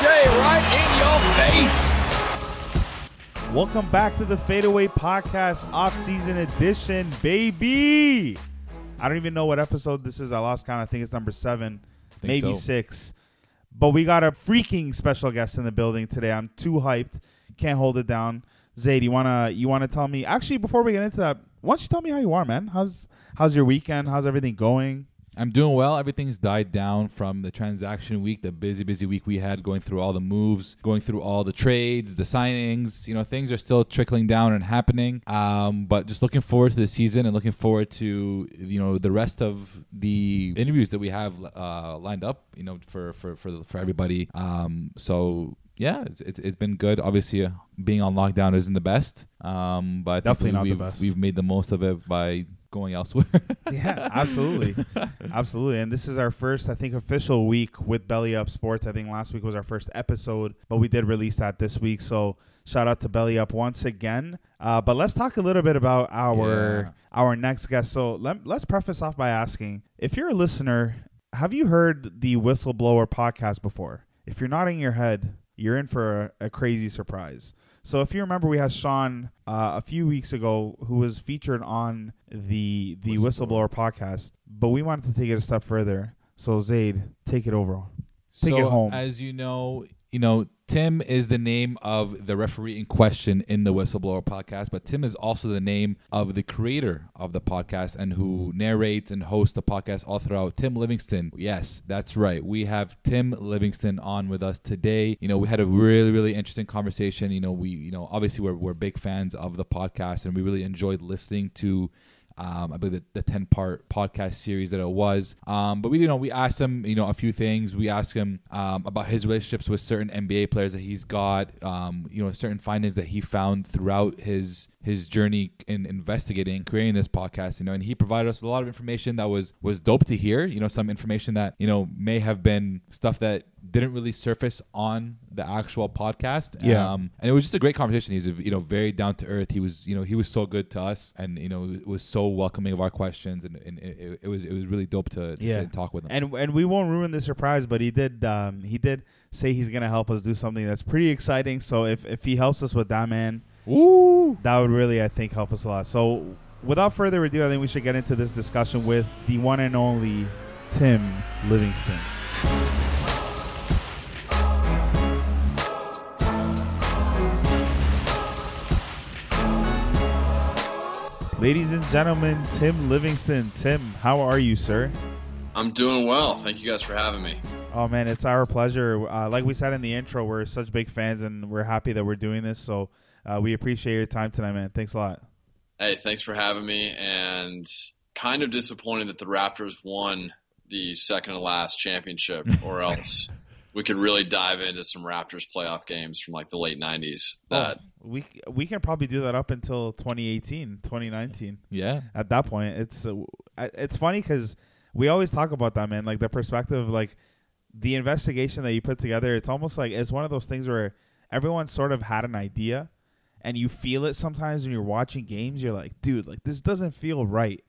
J right in your face. Welcome back to the Fadeaway Podcast off-season edition, baby. I don't even know what episode this is. I lost count. I think it's number seven, maybe so. six. But we got a freaking special guest in the building today. I'm too hyped. Can't hold it down. Zayd, you wanna you wanna tell me? Actually, before we get into that, why don't you tell me how you are, man? How's how's your weekend? How's everything going? I'm doing well. Everything's died down from the transaction week, the busy, busy week we had, going through all the moves, going through all the trades, the signings. You know, things are still trickling down and happening. Um, but just looking forward to the season and looking forward to you know the rest of the interviews that we have uh, lined up. You know, for for for for everybody. Um, so yeah, it's, it's, it's been good. Obviously, uh, being on lockdown isn't the best, um, but I think Definitely not the we've, best. We've made the most of it by going elsewhere. Yeah, absolutely, absolutely. And this is our first, I think, official week with Belly Up Sports. I think last week was our first episode, but we did release that this week. So shout out to Belly Up once again. Uh, but let's talk a little bit about our our next guest. So let, let's preface off by asking if you're a listener, have you heard the Whistleblower podcast before? If you're nodding your head, you're in for a, a crazy surprise. So if you remember, we had Sean uh, a few weeks ago who was featured on the the Whistleblower, podcast, but we wanted to take it a step further. So Zaid, take it over. Take so, it home. As you know, you know Tim is the name of the referee in question in the Whistleblower podcast, but Tim is also the name of the creator of the podcast and who narrates and hosts the podcast all throughout. Tim Livingston. Yes, that's right. We have Tim Livingston on with us today. You know, we had a really, really interesting conversation. You know, we, you know, obviously we're we're big fans of the podcast and we really enjoyed listening to um, I believe the, the 10 part podcast series that it was. Um, but we, you know, we asked him, you know, a few things. We asked him um, about his relationships with certain NBA players that he's got, um, you know, certain findings that he found throughout his his journey in investigating and creating this podcast, you know, and he provided us with a lot of information that was was dope to hear. You know, some information that you know may have been stuff that didn't really surface on the actual podcast. Yeah. um, and it was just a great conversation. He's you know very down to earth. He was you know he was so good to us, and you know was so welcoming of our questions, and, and it, it was it was really dope to, to Yeah. sit and talk with him. and and we won't ruin the surprise, but he did um, he did say he's gonna help us do something that's pretty exciting. So if if he helps us with that, man, Woo! that would really I think help us a lot. So without further ado, I think we should get into this discussion with the one and only Tim Livingston. Ladies and gentlemen, Tim Livingston. Tim, how are you, sir? I'm doing well. Thank you guys for having me. Oh man, it's our pleasure. Uh, like we said in the intro, we're such big fans, and we're happy that we're doing this. So uh, we appreciate your time tonight, man. Thanks a lot. Hey, thanks for having me. And kind of disappointed that the Raptors won the second to last championship, or else we could really dive into some Raptors playoff games from like the late 90s. That Oh, we we can probably do that up until 2018, 2019. Yeah, At that point, it's uh, it's funny because we always talk about that, man. Like the perspective, like the investigation that you put together. It's almost like it's one of those things where everyone sort of had an idea, and you feel it sometimes when you're watching games. You're like, dude, like this doesn't feel right.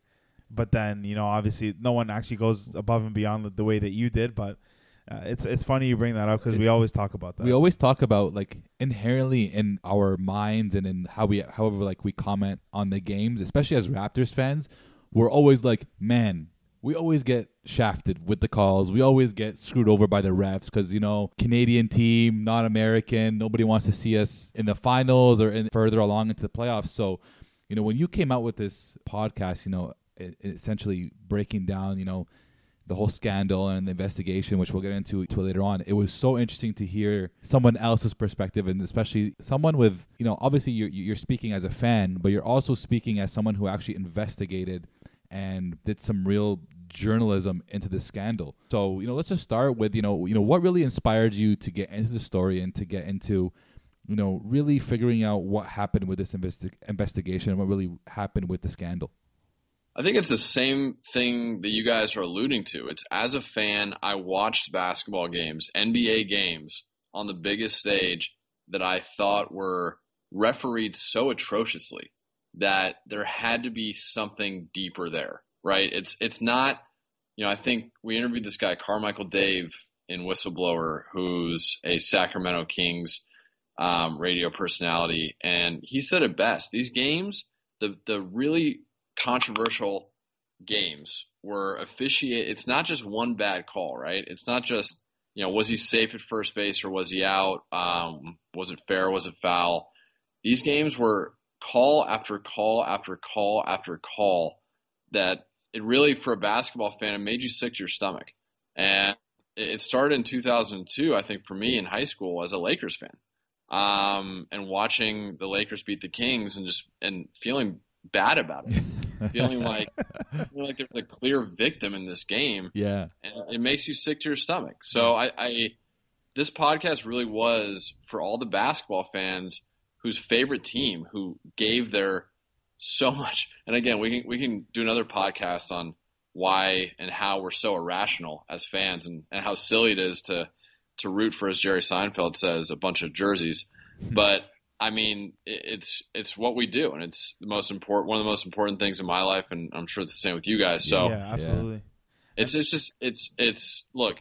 But then you know, obviously, no one actually goes above and beyond the, the way that you did. But uh, it's it's funny you bring that up because we always talk about that. we always talk about like inherently in our minds and in how we, however, like we comment on the games, especially as Raptors fans, we're always like, man. We always get shafted with the calls. We always get screwed over by the refs because you know Canadian team, not American. Nobody wants to see us in the finals or in, further along into the playoffs. So, you know, when you came out with this podcast, you know, essentially breaking down, you know, the whole scandal and the investigation, which we'll get into to later on, it was so interesting to hear someone else's perspective, and especially someone with, you know, obviously you're you're speaking as a fan, but you're also speaking as someone who actually investigated and did some real journalism into the scandal. So, you know, let's just start with, you know, you know, what really inspired you to get into the story and to get into, you know, really figuring out what happened with this investi- investigation and what really happened with the scandal. I think it's the same thing that you guys are alluding to. It's as a fan, I watched basketball games, NBA games on the biggest stage that I thought were refereed so atrociously that there had to be something deeper there, right? It's it's not, you know, I think we interviewed this guy Carmichael Dave in Whistleblower, who's a Sacramento Kings um, radio personality, and he said it best. These games, the the really controversial games, were officiate. It's not just one bad call, right? It's not just you know was he safe at first base or was he out? Um, was it fair? Was it foul? These games were call after call after call after call that it really for a basketball fan it made you sick to your stomach. And it started in 2002 i think for me in high school as a lakers fan. Um, and watching the lakers beat the kings and just and feeling bad about it. Feeling like feeling like there's a clear victim in this game. Yeah. and it makes you sick to your stomach. So I, I this podcast really was for all the basketball fans whose favorite team who gave their so much. And again, we can we can do another podcast on why and how we're so irrational as fans and, and how silly it is to to root for, as Jerry Seinfeld says, a bunch of jerseys. Hmm. But I mean, it, it's it's what we do, and it's the most important one of the most important things in my life, and I'm sure it's the same with you guys. So yeah, absolutely. it's it's just it's it's look,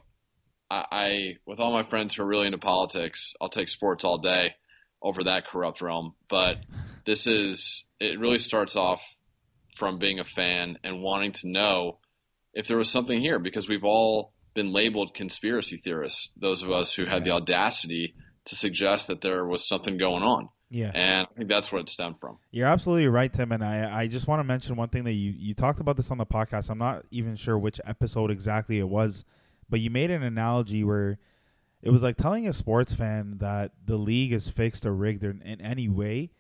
I, I with all my friends who are really into politics, I'll take sports all day over that corrupt realm. But this is it really starts off from being a fan and wanting to know if there was something here because we've all been labeled conspiracy theorists. Those of us who had the audacity to suggest that there was something going on. Yeah. And I think that's where it stemmed from. You're absolutely right, Tim. And I, I just want to mention one thing that you, you talked about this on the podcast. I'm not even sure which episode exactly it was, but you made an analogy where it was like telling a sports fan that the league is fixed or rigged in, in any way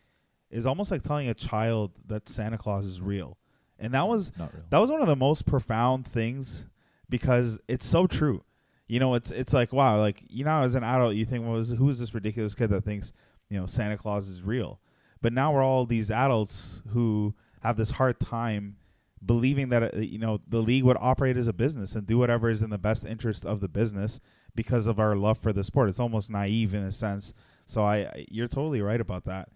is almost like telling a child that Santa Claus is real. And that was Not real. that was one of the most profound things because it's so true. You know, it's it's like wow, like you know, as an adult, you think, well, who is this ridiculous kid that thinks you know Santa Claus is real? But now we're all these adults who have this hard time believing that uh, you know the league would operate as a business and do whatever is in the best interest of the business because of our love for the sport. It's almost naive in a sense. So I, I you're totally right about that.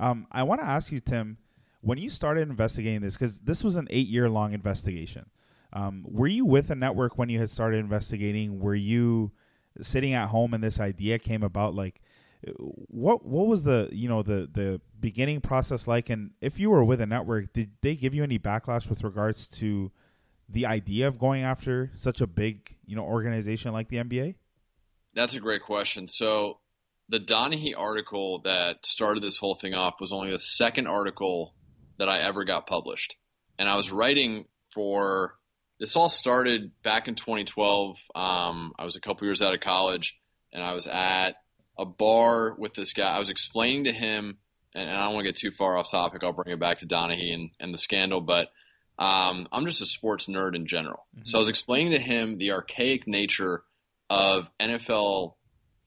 Um, I want to ask you, Tim, when you started investigating this, because this was an eight year long investigation. Um, were you with a network when you had started investigating? Were you sitting at home and this idea came about? Like, what what was the you know the the beginning process like? And if you were with a network, did they give you any backlash with regards to the idea of going after such a big you know organization like the NBA? That's a great question. So the Donaghy article that started this whole thing off was only the second article that I ever got published. And I was writing for this all started back in 2012. Um, I was a couple years out of college and I was at a bar with this guy. I was explaining to him, and, and I don't want to get too far off topic. I'll bring it back to Donaghy and, and the scandal, but um, I'm just a sports nerd in general. So I was explaining to him the archaic nature of NFL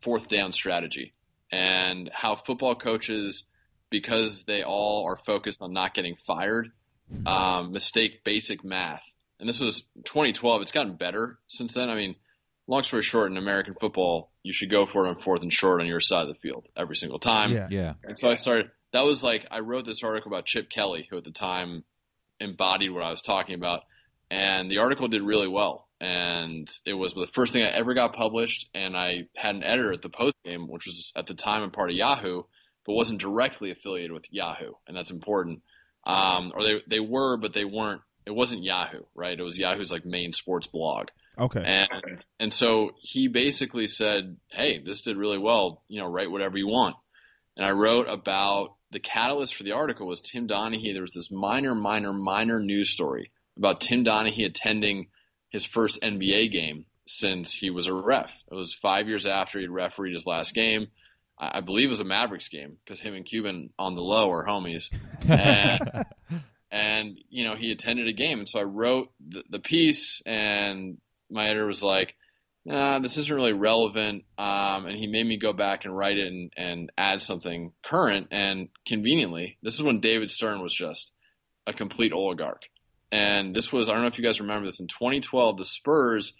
fourth down strategy and how football coaches, because they all are focused on not getting fired, um, mistake basic math. And this was 2012. It's gotten better since then. I mean, long story short, in American football, you should go for it on fourth and short on your side of the field every single time. yeah, Yeah. And so I started. That was like I wrote this article about Chip Kelly, who at the time embodied what I was talking about, and the article did really well. And it was the first thing I ever got published. And I had an editor at the Post Game, which was at the time a part of Yahoo, but wasn't directly affiliated with Yahoo, and that's important. Um, or they they were, but they weren't. It wasn't Yahoo, right? It was Yahoo's like main sports blog. okay, And and so he basically said, "Hey, this did really well. You know, write whatever you want." And I wrote about the catalyst for the article was Tim Donaghy. There was this minor, minor, minor news story about Tim Donaghy attending his first NBA game since he was a ref. It was five years after he'd refereed his last game. I I believe it was a Mavericks game because him and Cuban on the low are homies. And, and you know he attended a game and so i wrote the, the piece and my editor was like nah this isn't really relevant um, and he made me go back and write it and, and add something current and conveniently this is when david stern was just a complete oligarch and this was i don't know if you guys remember this in 2012 the spurs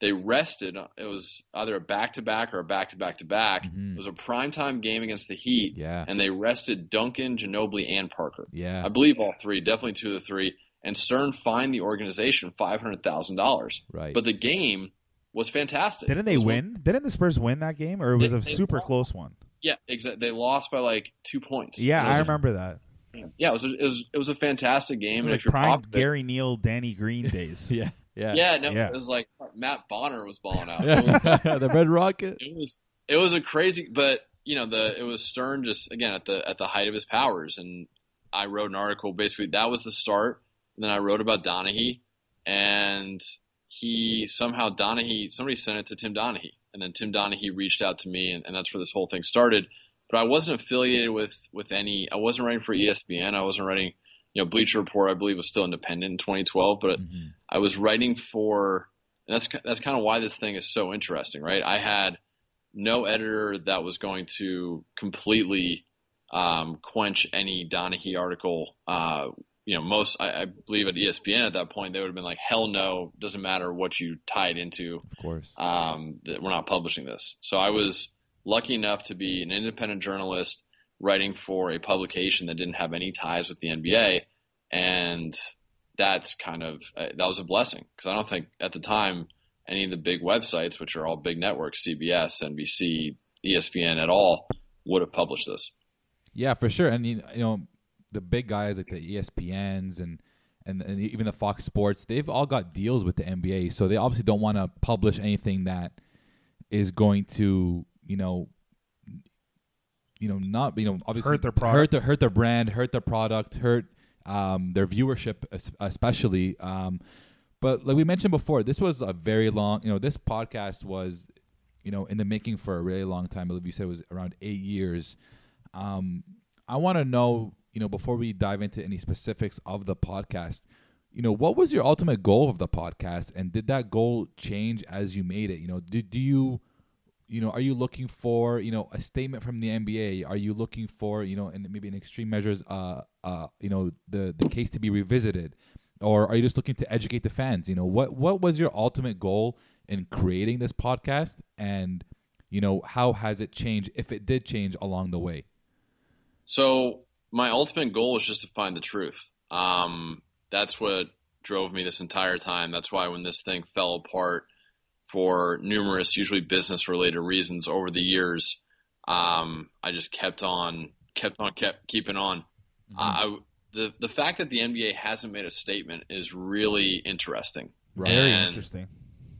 they rested it was either a back-to-back or a back-to-back-to-back Mhm. it was a primetime game against the heat Yeah. and they rested duncan ginobili and parker Yeah. I believe all three, definitely two of the three. And Stern fined the organization five hundred thousand dollars. Right. But the game was fantastic. Didn't they It was one- win? Didn't the Spurs win that game, or it was They- a super lost. close one? Yeah, exactly. They lost by like two points. Yeah, I remember that. Yeah, it was a, it was it was a fantastic game. and Like if you're prime Popovich- Gary Neal, Danny Green days. Yeah, yeah, yeah, no, Yeah. it was like Matt Bonner was balling out. It was, the Red Rocket. it was it was a crazy, but you know the it was Stern just again at the at the height of his powers, and I wrote an article basically that was the start. And then I wrote about Donaghy, and he somehow Donaghy somebody sent it to Tim Donaghy, and then Tim Donaghy reached out to me, and, and that's where this whole thing started. But I wasn't affiliated with with any. I wasn't writing for ESPN. I wasn't writing. You know, Bleacher Report, I believe, was still independent in 2012, but Mhm. I was writing for, and that's that's kind of why this thing is so interesting, right? I had no editor that was going to completely um, quench any Donaghy article. Uh, you know, most I, I believe at ESPN at that point they would have been like, "Hell no, doesn't matter what you tie it into, Of course. um, that we're not publishing this." So I was lucky enough to be an independent journalist writing for a publication that didn't have any ties with the NBA, and that's kind of uh, that was a blessing because I don't think at the time any of the big websites, which are all big networks, CBS, NBC, ESPN, at all, would have published this. Yeah, for sure. And you you know, the big guys like the ESPNs and and, and even the Fox Sports, they've all got deals with the NBA, so they obviously don't want to publish anything that is going to you know. You know, not you know, obviously Hurt their hurt product. their hurt their brand, hurt their product, hurt um, their viewership, especially. Um, but like we mentioned before, this was a very long. You know, this podcast was, you know, in the making for a really long time. I believe you said it was around eight years. Um, I want to know, you know, before we dive into any specifics of the podcast, you know, what was your ultimate goal of the podcast, and did that goal change as you made it? You know, do do you, you know, are you looking for, you know, a statement from the NBA? Are you looking for, you know, and maybe in extreme measures, uh, uh, you know, the the case to be revisited, or are you just looking to educate the fans? You know, what what was your ultimate goal in creating this podcast, and you know, how has it changed if it did change along the way? So my ultimate goal is just to find the truth. Um, that's what drove me this entire time. That's why when this thing fell apart for numerous, usually business related reasons over the years, um, I just kept on, kept on, kept keeping on. I, the the fact that the NBA hasn't made a statement is really interesting. Very interesting.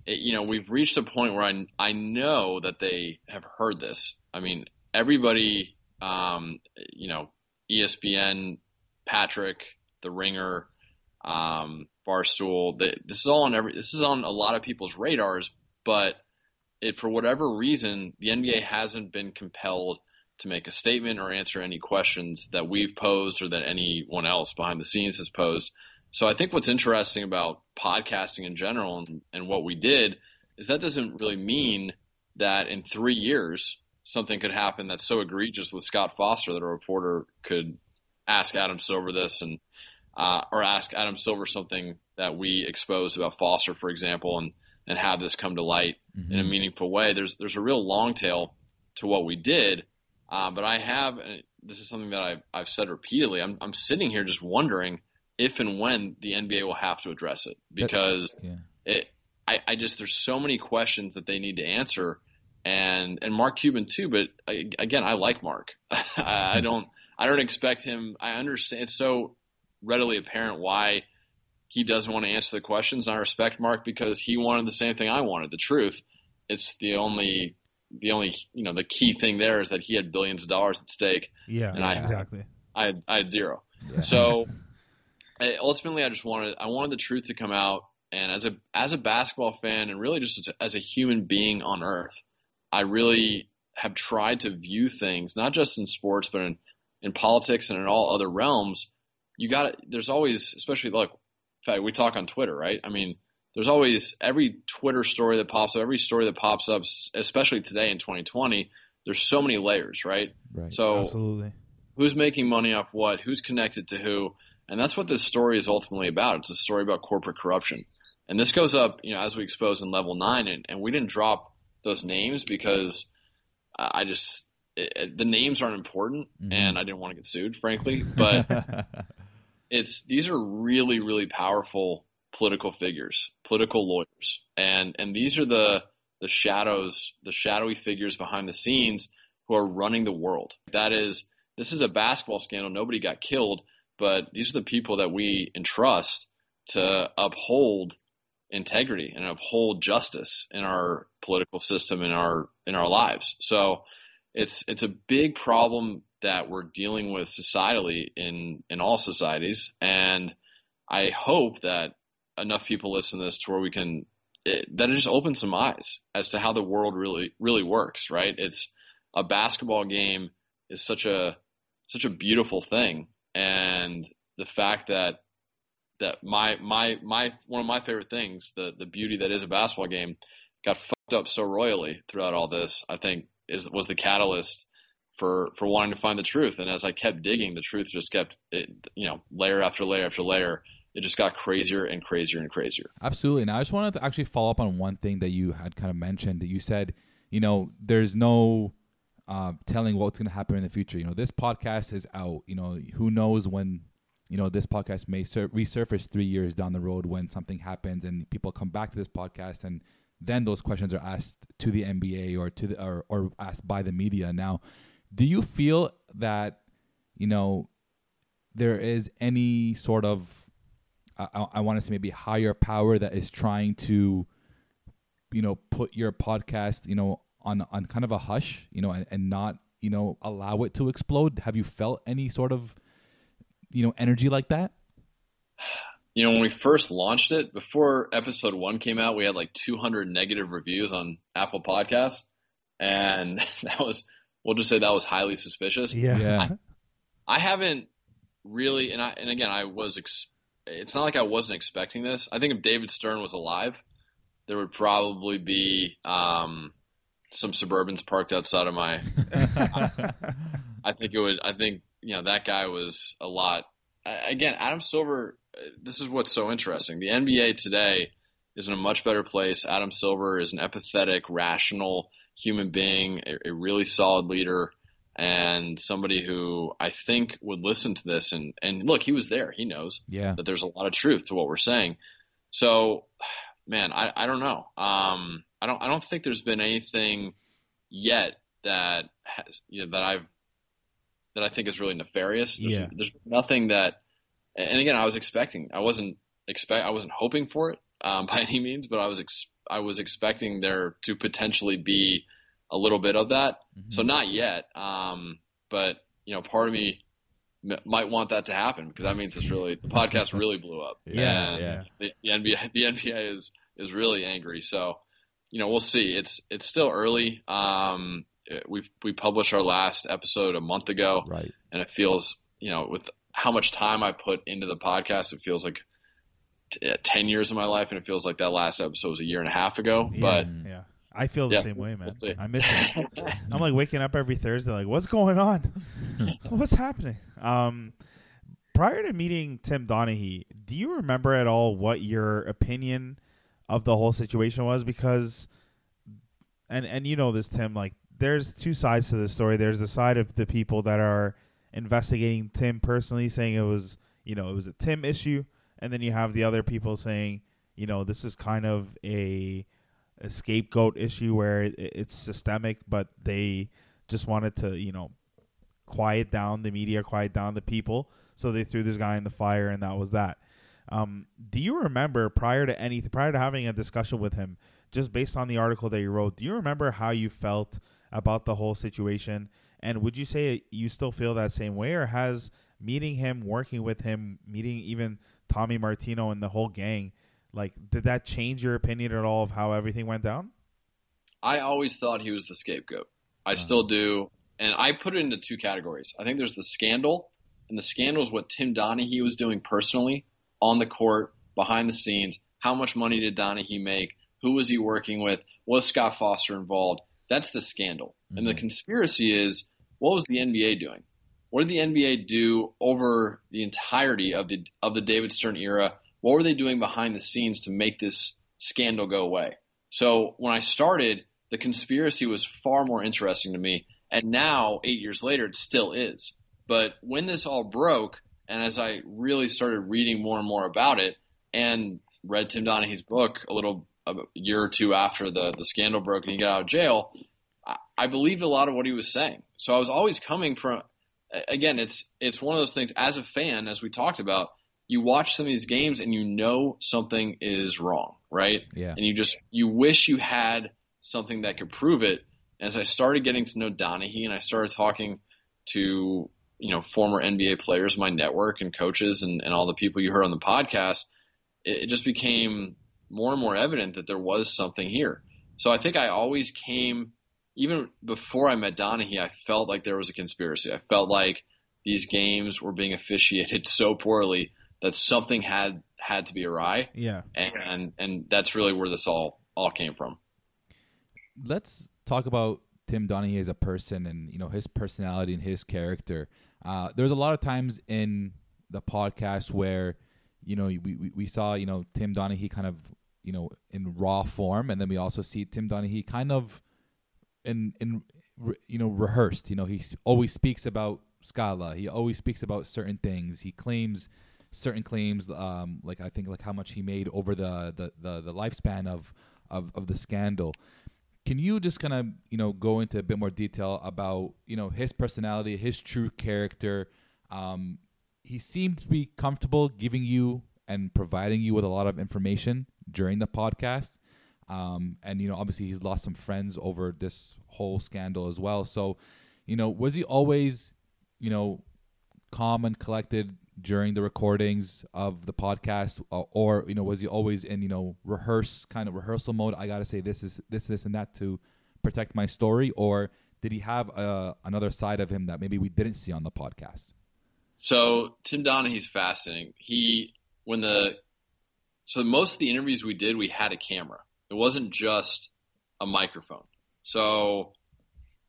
it, you know, we've reached a point where I, I know that they have heard this. I mean, everybody, um, you know, ESPN, Patrick, The Ringer, um, Barstool, they, this is all on every, this is on a lot of people's radars, but it, for whatever reason, the NBA hasn't been compelled to make a statement or answer any questions that we've posed or that anyone else behind the scenes has posed. So I think what's interesting about podcasting in general and, and what we did is that doesn't really mean that in three years something could happen that's so egregious with Scott Foster that a reporter could ask Adam Silver this and uh, or ask Adam Silver something that we exposed about Foster, for example, and and have this come to light in a meaningful way. There's there's a real long tail to what we did, uh, but I have and this is something that I've I've said repeatedly. I'm I'm sitting here just wondering if and when the NBA will have to address it because Yeah. it, I, I just there's so many questions that they need to answer, and and Mark Cuban too. But I, again, I like Mark. I, I don't I don't expect him. I understand it's so readily apparent why he doesn't want to answer the questions. I respect Mark because he wanted the same thing I wanted, the truth. It's the only the only you know the key thing there is that he had billions of dollars at stake. Yeah, and I- exactly. I had, I had zero. Yeah. So I, ultimately, I just wanted I wanted the truth to come out. And as a as a basketball fan, and really just as a, as a human being on Earth, I really have tried to view things not just in sports, but in in politics and in all other realms. You got to There's always, especially like, in fact, we talk on Twitter, right? I mean, there's always every Twitter story that pops up, every story that pops up, especially today in 2020. There's so many layers, right? Right. So Absolutely. who's making money off what, who's connected to who, and that's what this story is ultimately about. It's a story about corporate corruption, and this goes up, you know, as we expose in level nine, and, and we didn't drop those names because I just it, the names aren't important, Mhm. and I didn't want to get sued, frankly. But it's these are really, really powerful political figures, political lawyers, and and these are the the shadows, the shadowy figures behind the scenes who are running the world. That is, this is a basketball scandal. Nobody got killed, but these are the people that we entrust to uphold integrity and uphold justice in our political system in our in our lives. So it's it's a big problem that we're dealing with societally in in all societies and I hope that enough people listen to this to where we can it, that it just opens some eyes as to how the world really really works, right? It's a basketball game is such a such a beautiful thing and the fact that that my my my one of my favorite things, the the beauty that is a basketball game, got fucked up so royally throughout all this. I think is was the catalyst for for wanting to find the truth. And as I kept digging, the truth just kept it, you know layer after layer after layer. It just got crazier and crazier and crazier. Absolutely. Now I just wanted to actually follow up on one thing that you had kind of mentioned. That you said, you know, there's no uh, telling what's going to happen in the future. You know, this podcast is out. You know, who knows when you know, this podcast may sur- resurface three years down the road when something happens and people come back to this podcast and then those questions are asked to the NBA or to the or, or asked by the media. Now, do you feel that you know there is any sort of I, I want to say maybe higher power that is trying to you know put your podcast you know on on kind of a hush you know and, and not you know allow it to explode have you felt any sort of you know energy like that? You know, when we first launched it, before episode one came out, we had like 200 negative reviews on Apple Podcasts, and that was we'll just say that was highly suspicious. Yeah. Yeah. I, I haven't really, and I and again, I was. Ex- it's not like I wasn't expecting this. I think if David Stern was alive, there would probably be um, some Suburbans parked outside of my. I, I think it would. I think you know that guy was a lot. Again, Adam Silver. This is what's so interesting. The NBA today is in a much better place. Adam Silver is an empathetic, rational human being, a, a really solid leader, and somebody who I think would listen to this and and look, he was there. He knows yeah. that there's a lot of truth to what we're saying. So, man, I, I don't know. Um, I don't I don't think there's been anything yet that has, you know, that I've that I think is really nefarious. There's, Yeah. there's nothing that, and again, I was expecting. I wasn't expect. I wasn't hoping for it um, by any means, but I was ex- I was expecting there to potentially be a little bit of that. Mm-hmm. So not yet. Um, but you know, part of me m- might want that to happen because that means it's really the podcast really blew up. Yeah, yeah. The, the NBA the NBA is is really angry. So you know, we'll see. It's it's still early. Um, we we published our last episode a month ago, Right. and it feels you know with how much time I put into the podcast, it feels like t- uh, ten years of my life, and it feels like that last episode was a year and a half ago. Yeah, But yeah, I feel the Yeah, same way, man. we'll. I miss it. I'm like waking up every Thursday, like, what's going on? what's happening? Um, prior to meeting Tim Donaghy, do you remember at all what your opinion of the whole situation was? Because, and and you know this, Tim. Like, there's two sides to this story. There's the side of the people that are investigating Tim personally, saying it was, you know, it was a Tim issue, and then you have the other people saying, you know, this is kind of a a scapegoat issue where it, it's systemic, but they just wanted to, you know, quiet down the media, quiet down the people. So they threw this guy in the fire, and that was that. Um, do you remember prior to any prior to having a discussion with him, just based on the article that you wrote, do you remember how you felt about the whole situation? And would you say you still feel that same way, or has meeting him, working with him, meeting even Tommy Martino and the whole gang, like did that change your opinion at all of how everything went down? I always thought he was the scapegoat. I uh-huh. still do, and I put it into two categories. I think there's the scandal, and the scandal is what Tim Donaghy was doing personally on the court, behind the scenes. How much money did Donaghy make? Who was he working with? Was Scott Foster involved? That's the scandal. And the mm-hmm. conspiracy is what was the NBA doing? What did the NBA do over the entirety of the of the David Stern era? What were they doing behind the scenes to make this scandal go away? So when I started, the conspiracy was far more interesting to me. And now, eight years later, it still is. But when this all broke, and as I really started reading more and more about it, and read Tim Donaghy's book a little a year or two after the the scandal broke and he got out of jail, I, I believed a lot of what he was saying. So I was always coming from. Again, it's it's one of those things. As a fan, as we talked about, you watch some of these games and you know something is wrong, right? Yeah. And you just you wish you had something that could prove it. As I started getting to know Donaghy and I started talking to you know former NBA players, my network and coaches and, and all the people you heard on the podcast, it, it just became more and more evident that there was something here. So I think I always came, even before I met Donaghy, I felt like there was a conspiracy. I felt like these games were being officiated so poorly that something had had to be awry. Yeah. And and that's really where this all all came from. Let's talk about Tim Donaghy as a person and you know his personality and his character. Uh, there's a lot of times in the podcast where you know we, we, we saw you know Tim Donaghy kind of you know in raw form, and then we also see Tim Donaghy kind of in in you know rehearsed. You know he always speaks about Scala. He always speaks about certain things. He claims certain claims, um, like I think like how much he made over the the, the, the lifespan of, of of the scandal. Can you just kind of you know go into a bit more detail about you know his personality, his true character? Um, he seemed to be comfortable giving you and providing you with a lot of information during the podcast. Um, and you know, obviously, he's lost some friends over this whole scandal as well. So, you know, was he always, you know, calm and collected during the recordings of the podcast, or, or you know, was he always in you know rehearse kind of rehearsal mode? I got to say this is this, this, and that to protect my story, or did he have uh, another side of him that maybe we didn't see on the podcast? So Tim Donaghy's fascinating. He when the so most of the interviews we did, we had a camera. It wasn't just a microphone. So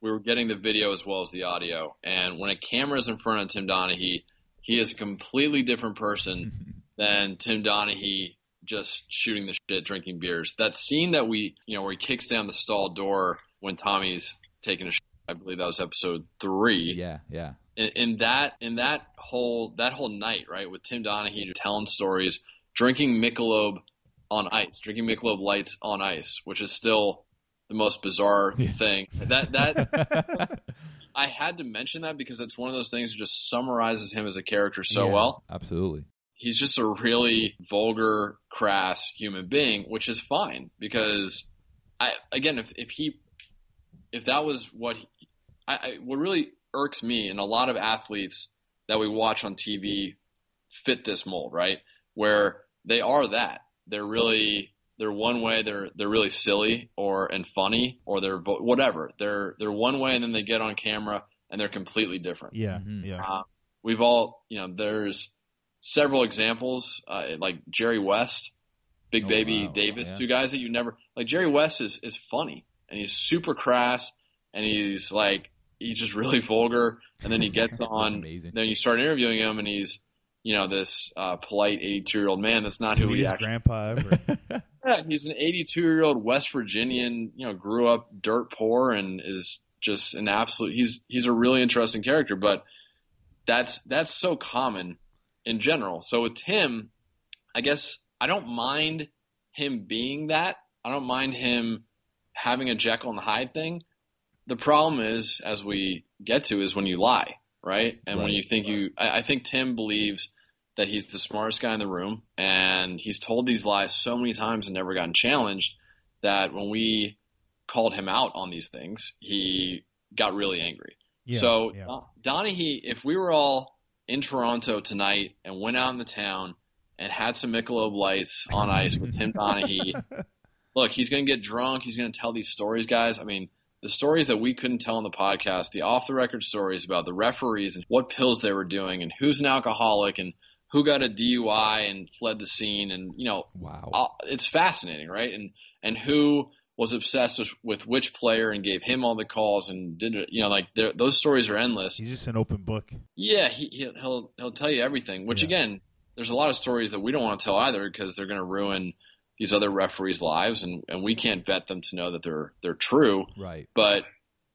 we were getting the video as well as the audio. And when a camera is in front of Tim Donaghy, he is a completely different person than Tim Donaghy just shooting the shit, drinking beers. That scene that we, you know, where he kicks down the stall door when Tommy's taking a shit, I believe that was episode three. Yeah, yeah. In, in that, in that whole, that whole night, right, with Tim Donaghy telling stories, drinking Michelob on ice, drinking Michelob lights on ice, which is still the most bizarre Yeah. thing. That, that, I had to mention that because it's one of those things that just summarizes him as a character so Yeah. well. Absolutely. He's just a really vulgar, crass human being, which is fine because I again if if he if that was what he, I, I what really irks me and a lot of athletes that we watch on TV fit this mold, right? Where they are that. They're really they're one way they're they're really silly or and funny or they're whatever. They're they're one way and then they get on camera and they're completely different. Yeah. Mhm. Yeah. Uh, we've all, you know, there's several examples, uh, like Jerry West, Big Oh, Baby wow. Davis, Yeah. two guys that you never like. Jerry West is is funny and he's super crass and he's like he's just really vulgar. And then he gets on. amazing. Then you start interviewing him and he's you know this uh, polite 82 year old man. That's not who he Sweetest actually. grandpa ever. Yeah, he's an 82 year old West Virginian. You know, grew up dirt poor and is just an absolute. He's he's a really interesting character, but that's that's so common in general. So with Tim, I guess I don't mind him being that. I don't mind him having a Jekyll and Hyde thing. The problem is, as we get to, is when you lie, right? And when you think you, I, I think Tim believes that he's the smartest guy in the room, and he's told these lies so many times and never gotten challenged that when we called him out on these things, he got really angry. Yeah. so yeah. Don- Donaghy, if we were all in Toronto tonight and went out in the town and had some Michelob lights on ice with Tim Donaghy, look, he's going to get drunk. He's going to tell these stories, guys. I mean, the stories that we couldn't tell on the podcast, the off the record stories about the referees and what pills they were doing and who's an alcoholic and who got a DUI and fled the scene and, you know, Wow. it's fascinating, right? And and who was obsessed with, with which player and gave him all the calls and did it, you know, like those stories are endless. He's just an open book. Yeah, he he'll he'll, he'll tell you everything. Which Yeah. again, there's a lot of stories that we don't want to tell either because they're going to ruin these other referees' lives, and, and we can't vet them to know that they're they're true. Right. But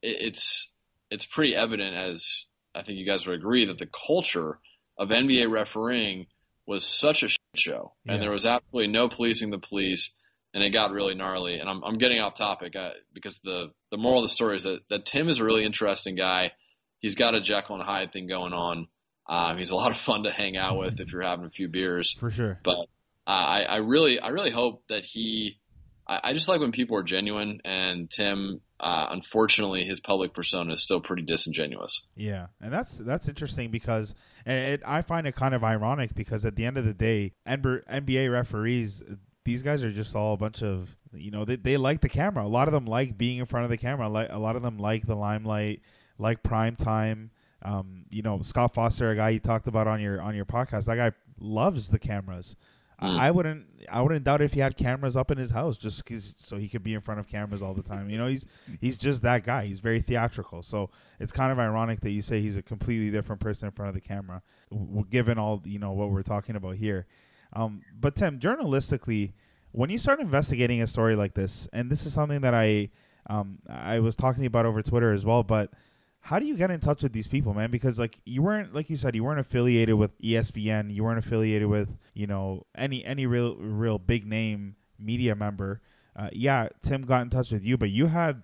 it, it's it's pretty evident, as I think you guys would agree, that the culture of NBA refereeing was such a show, Yeah. and there was absolutely no policing the police, and it got really gnarly. And I'm I'm getting off topic uh, because the the moral of the story is that that Tim is a really interesting guy. He's got a Jekyll and Hyde thing going on. Um, he's a lot of fun to hang out with if you're having a few beers. For sure. But I, I really, I really hope that he. I, I just like when people are genuine, and Tim, uh, unfortunately, his public persona is still pretty disingenuous. Yeah, and that's that's interesting because and it, I find it kind of ironic because at the end of the day, NBA referees, these guys are just all a bunch of you know they they like the camera. A lot of them like being in front of the camera. Like a lot of them like the limelight, like prime time. Um, you know, Scott Foster, a guy you talked about on your on your podcast, that guy loves the cameras. Mm. I, I wouldn't I wouldn't doubt if he had cameras up in his house just 'cause- so he could be in front of cameras all the time. You know, he's he's just that guy. He's very theatrical. So it's kind of ironic that you say he's a completely different person in front of the camera, w- given all you know what we're talking about here. Um, but Tim, journalistically, when you start investigating a story like this, and this is something that I um, I was talking about over Twitter as well, but how do you get in touch with these people, man? Because like you weren't, like you said, you weren't affiliated with ESPN, you weren't affiliated with you know any any real real big name media member. Uh, yeah, Tim got in touch with you, but you had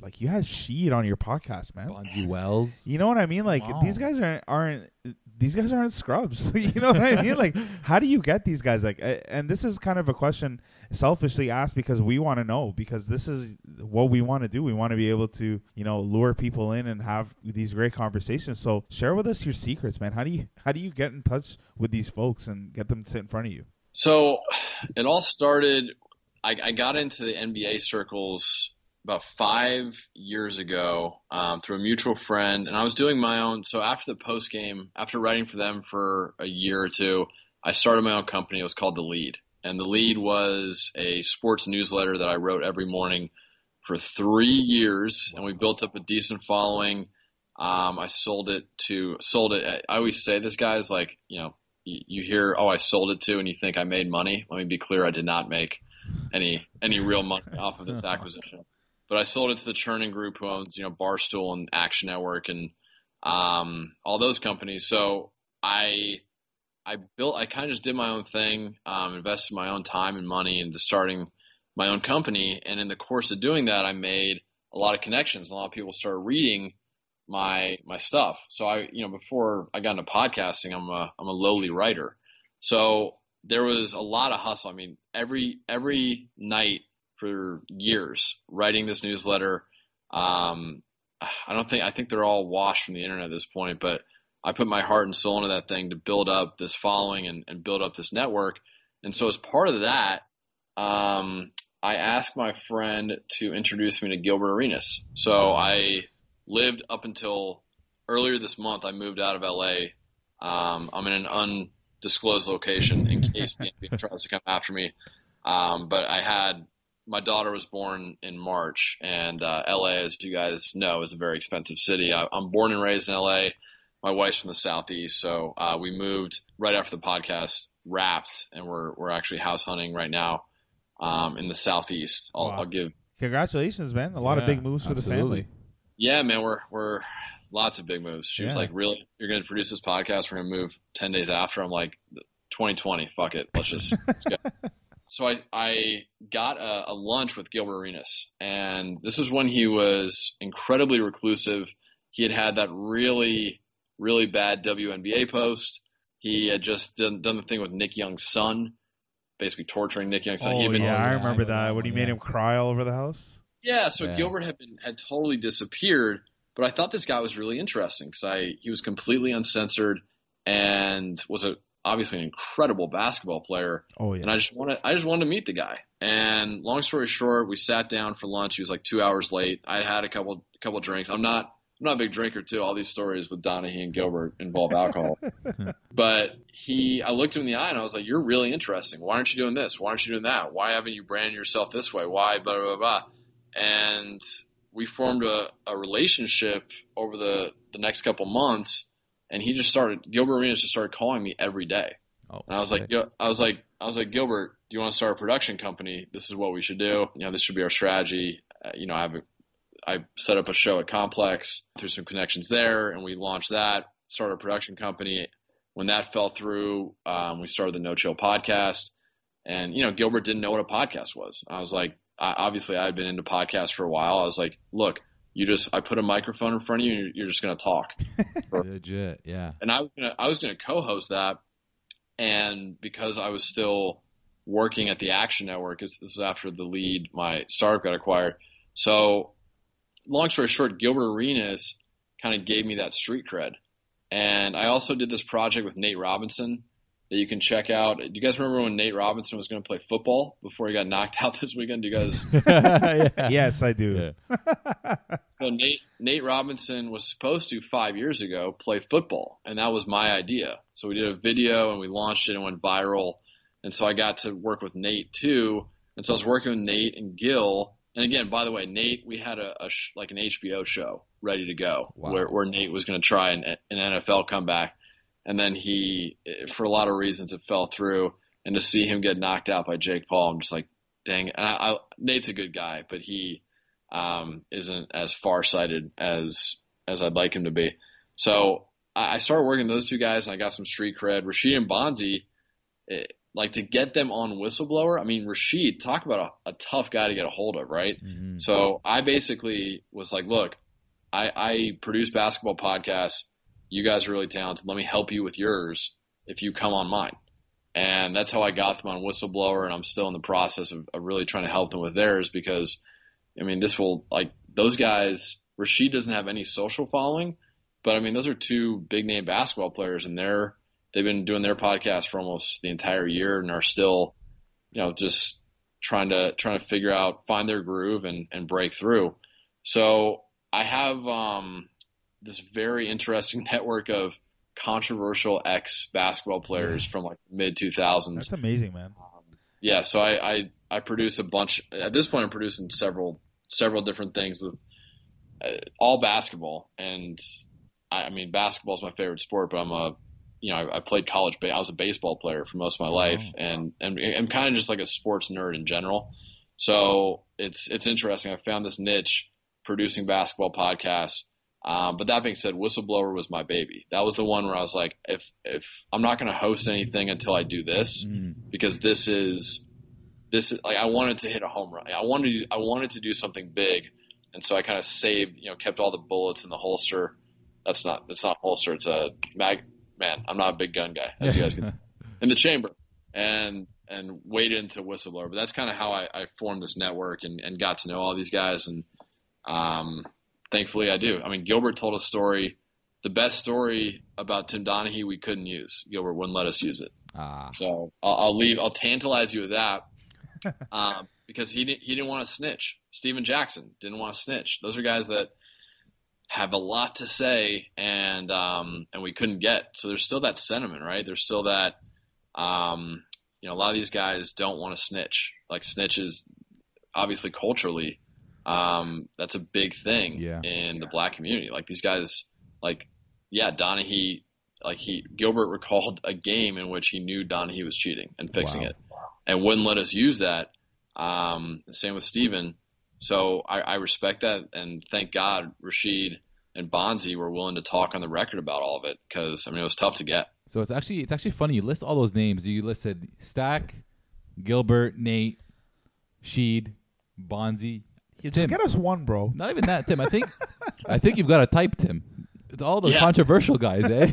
like you had Sheed on your podcast, man. Bonzi Wells. You know what I mean? Like Wow. these guys aren't aren't these guys aren't scrubs. you know what I mean? Like how do you get these guys? Like, uh, and this is kind of a question selfishly asked because we want to know because this is what we want to do. We want to be able to you know lure people in and have these great conversations. So share with us your secrets, man. How do you how do you get in touch with these folks and get them to sit in front of you? So it all started. I, I got into the NBA circles about five years ago um, through a mutual friend, and I was doing my own. So after the post game, after writing for them for a year or two, I started my own company. It was called The Lead, and The Lead was a sports newsletter that I wrote every morning for three years, and we built up a decent following. Um, I sold it to sold it. I always say this guys. like you know you, you hear, oh, I sold it to, and you think I made money. Let me be clear, I did not make any any real money off of this acquisition. But I sold it to the Chernin Group, who owns you know Barstool and Action Network and um, all those companies. So I I built, I kind of just did my own thing, um, invested my own time and money into starting my own company. And in the course of doing that, I made a lot of connections. A lot of people started reading my my stuff. So I, you know, before I got into podcasting, I'm a I'm a lowly writer. So there was a lot of hustle. I mean, every every night for years writing this newsletter. Um, I don't think I think they're all washed from the internet at this point, but I put my heart and soul into that thing to build up this following and, and build up this network. And so as part of that, um, I asked my friend to introduce me to Gilbert Arenas. So I lived up until earlier this month. I moved out of LA. Um, I'm in an undisclosed location in case the NBA tries to come after me. Um, but I had my daughter was born in March, and uh, LA, as you guys know, is a very expensive city. I, I'm born and raised in LA. My wife's from the southeast, so uh, we moved right after the podcast wrapped, and we're we're actually house hunting right now um, in the southeast. I'll, Wow. I'll give Congratulations, man! A lot of big moves for the family. Yeah, man, we're we're lots of big moves. She was like, "Really? You're going to produce this podcast? We're going to move ten days after." I'm like, "2020, fuck it, let's just let's go." So I I got a, a lunch with Gilbert Arenas, and this is when he was incredibly reclusive. He had had that really really bad WNBA post. He had just done, done the thing with Nick Young's son, basically torturing Nick Young's son. Oh been yeah, Oh, I yeah, remember know that that when he one, made him cry all over the house. Yeah, so Yeah. Gilbert had been had totally disappeared, but I thought this guy was really interesting because I he was completely uncensored and was a obviously an incredible basketball player, Oh yeah, and I just wanted I just wanted to meet the guy. And long story short, we sat down for lunch. He was like two hours late. I had a couple couple drinks. I'm not I'm not a big drinker too. All these stories with Donaghy and Gilbert involve alcohol. but he, I looked him in the eye and I was like, "You're really interesting. Why aren't you doing this? Why aren't you doing that? Why haven't you branded yourself this way? Why blah blah blah?" And we formed a, a relationship over the the next couple months. And he just started. Gilbert Arenas just started calling me every day. Oh, And I was like, sick. Gil- I was like, I was like, Gilbert, do you want to start a production company? This is what we should do. You know, this should be our strategy. Uh, you know, I have a, I set up a show at Complex through some connections there, and we launched that. Started a production company. when that fell through, um, we started the No Chill podcast. And, you know, Gilbert didn't know what a podcast was. I was like, I, obviously I had been into podcasts for a while. I was like, look, you just, I put a microphone in front of you and you're, you're just going to talk. Legit, yeah. and I was gonna I was gonna co-host that, and because I was still working at the Action Network, this this was after the lead my startup got acquired. So, long story short, Gilbert Arenas kind of gave me that street cred, and I also did this project with Nate Robinson that you can check out. Do you guys remember when Nate Robinson was going to play football before he got knocked out this weekend? Do you guys? yeah. Yes, I do. Yeah. So Nate Nate Robinson was supposed to five years ago play football, and that was my idea. So we did a video and we launched it and went viral. And so I got to work with Nate too. And so I was working with Nate and Gil. And again, by the way, Nate, we had a, a sh- like an HBO show ready to go Wow. where, where Nate was going to try an, an NFL comeback. And then he, for a lot of reasons, it fell through. And to see him get knocked out by Jake Paul, I'm just like, dang. And I, I, Nate's a good guy, but he um, isn't as farsighted as as I'd like him to be. So I, I started working with those two guys, and I got some street cred. Rasheed and Bonzi, eh, like to get them on whistleblower. I mean, Rasheed, talk about a, a tough guy to get a hold of, right? Mhm. So I basically was like, look, I, I produce basketball podcasts. You guys are really talented. Let me help you with yours if you come on mine. And that's how I got them on Whistleblower. And I'm still in the process of, of really trying to help them with theirs because, I mean, this will, like, those guys, Rasheed doesn't have any social following, but I mean, those are two big name basketball players and they're, they've been doing their podcast for almost the entire year and are still, you know, just trying to, trying to figure out, find their groove and, and break through. So I have, um, this very interesting network of controversial ex basketball players from like mid 2000s. That's amazing, man. Yeah, so I, I I produce a bunch. At this point, I'm producing several several different things with uh, all basketball, and I, I mean basketball is my favorite sport. But I'm a you know I, I played college. I was a baseball player for most of my life, Oh. and and I'm kind of just like a sports nerd in general. So it's it's interesting. I found this niche producing basketball podcasts. Um, but that being said, Whistleblower was my baby. That was the one where I was like, if if I'm not going to host anything until I do this, Mhm. because this is this is like I wanted to hit a home run. I wanted to, I wanted to do something big, and so I kind of saved, you know, kept all the bullets in the holster. That's not that's not holster. It's a mag. Man, I'm not a big gun guy, as you guys can in the chamber, and and waited into whistleblower. But that's kind of how I, I formed this network and, and got to know all these guys, and um, thankfully I do. I mean, Gilbert told a story. The best story about Tim Donaghy we couldn't use. Gilbert wouldn't let us use it. Ah. So I'll, I'll leave. I'll tantalize you with that um, because he didn't. He didn't want to snitch. Stephen Jackson didn't want to snitch. Those are guys that have a lot to say, and um, and we couldn't get. So there's still that sentiment, right? There's still that. Um, you know, a lot of these guys don't want to snitch. Like snitches, obviously culturally, um, that's a big thing Yeah. in the black community. Like these guys, like yeah, Donaghy like he Gilbert recalled a game in which he knew Donaghy was cheating and fixing Wow. it, and wouldn't let us use that. Um, same with Steven. So I, I respect that, and thank God Rasheed and Bonzi were willing to talk on the record about all of it because I mean it was tough to get. So it's actually it's actually funny. You list all those names. You listed Stack, Gilbert, Nate, Sheed, Bonzi. Yeah, Tim. just get us one, bro. Not even that, Tim. I think I think you've got to type Tim. It's all the Yeah. controversial guys, eh?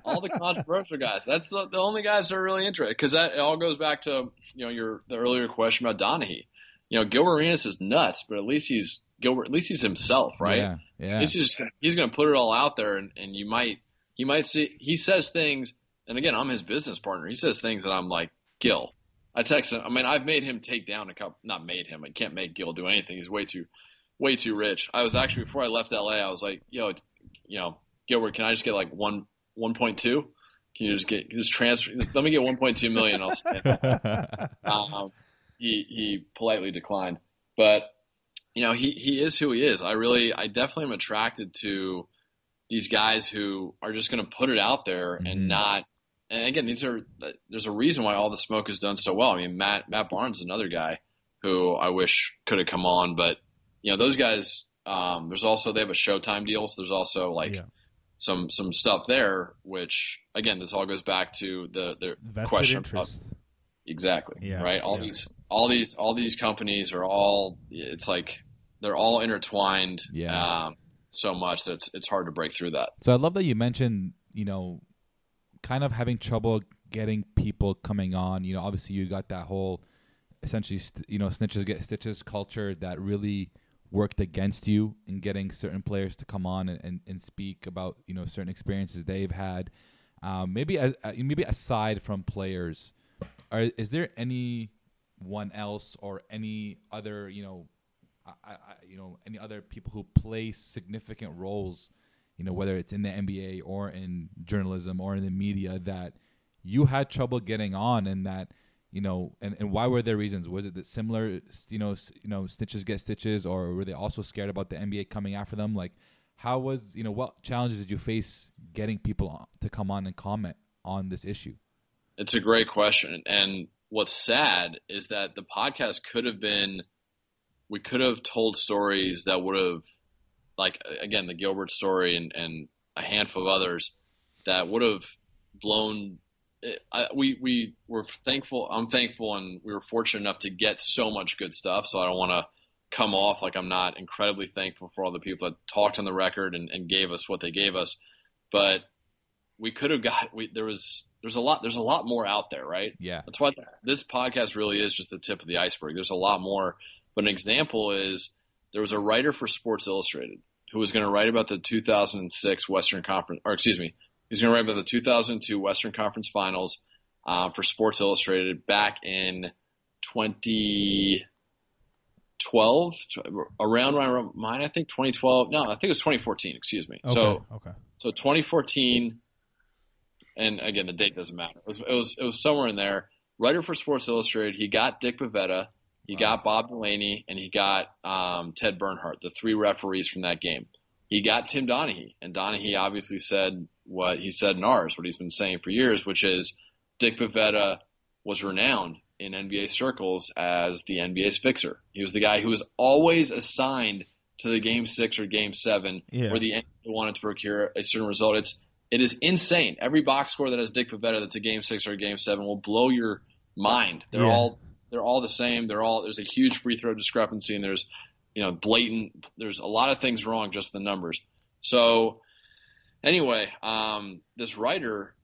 all the controversial guys. That's the, the only guys that are really interested because that it all goes back to you know your the earlier question about Donaghy. You know, Gilbert Arenas is nuts, but at least he's Gilbert. At least he's himself, right? Yeah. Yeah. He's just he's going to put it all out there, and, and you might he might see he says things, and again, I'm his business partner. He says things that I'm like, Gil. I text him. I mean, I've made him take down a couple. Not made him. I can't make Gil do anything. He's way too, way too rich. I was actually before I left LA. I was like, yo, you know, Gilbert, can I just get like one one point two? Can you just get just transfer? Let me get one point two million. I'll stand um, he he politely declined. But you know, he he is who he is. I really, I definitely am attracted to these guys who are just going to put it out there Mhm. and not. And again, these are there's a reason why all the smoke has done so well. I mean, Matt Matt Barnes is another guy who I wish could have come on, but you know, those guys. Um, there's also they have a Showtime deal, so there's also like Yeah. some some stuff there, which again, this all goes back to the the Vested question interest. of exactly Yeah, right. All yeah. these all these all these companies are all it's like they're all intertwined. Yeah. Um, so much that it's, it's hard to break through that. So I love that you mentioned, you know, kind of having trouble getting people coming on. You know, obviously you got that whole essentially, st- you know, snitches get stitches culture that really worked against you in getting certain players to come on and, and, and speak about, you know, certain experiences they've had. Um, maybe as, uh, maybe aside from players, are, is there anyone else or any other, you know, I, I, you know, any other people who play significant roles, you know, whether it's in the NBA or in journalism or in the media that you had trouble getting on, and that you know, and, and why were there reasons? Was it that similar, you know, you know, stitches get stitches, or were they also scared about the NBA coming after them? Like, how was you know what challenges did you face getting people to come on and comment on this issue? It's a great question. And what's sad is that the podcast could have been, we could have told stories that would have, like, again, the Gilbert story and, and a handful of others that would have blown. I, we, we were thankful. I'm thankful and we were fortunate enough to get so much good stuff. So I don't want to come off like I'm not incredibly thankful for all the people that talked on the record and, and gave us what they gave us. But we could have got, we, there was, there's a lot, there's a lot more out there, right? Yeah, That's why this podcast really is just the tip of the iceberg. There's a lot more. But an example is there was a writer for Sports Illustrated who was going to write about the 2006 Western Conference, or excuse me, he was going to write about the 2002 Western Conference Finals uh, for Sports Illustrated back in 2012, around around mine, I think 2012. No, I think it was 2014. Excuse me. Okay. So okay. so 2014, and again, the date doesn't matter. It was, it was, it was somewhere in there. Writer for Sports Illustrated, he got Dick Bavetta, he got Bob Delaney, and he got um, Ted Bernhardt, the three referees from that game. He got Tim Donaghy, and Donaghy obviously said what he said in ours, what he's been saying for years, which is Dick Bavetta was renowned in NBA circles as the NBA's fixer. He was the guy who was always assigned to the game six or game seven Yeah. where the NBA wanted to procure a certain result. It's it is insane. Every box score that has Dick Bavetta that's a game six or a game seven will blow your mind. They're Yeah. all they're all the same. They're all there's a huge free throw discrepancy and there's you know blatant there's a lot of things wrong just the numbers. So anyway, um, this writer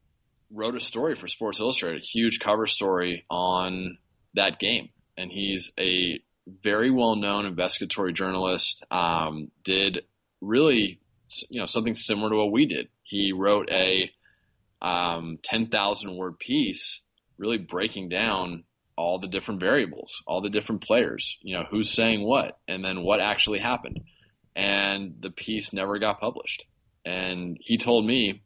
wrote a story for Sports Illustrated, a huge cover story on that game, and he's a very well known investigatory journalist. Um, did really you know something similar to what we did. He wrote a um, ten thousand word piece, really breaking down all the different variables, all the different players, you know, who's saying what, and then what actually happened. And the piece never got published. And he told me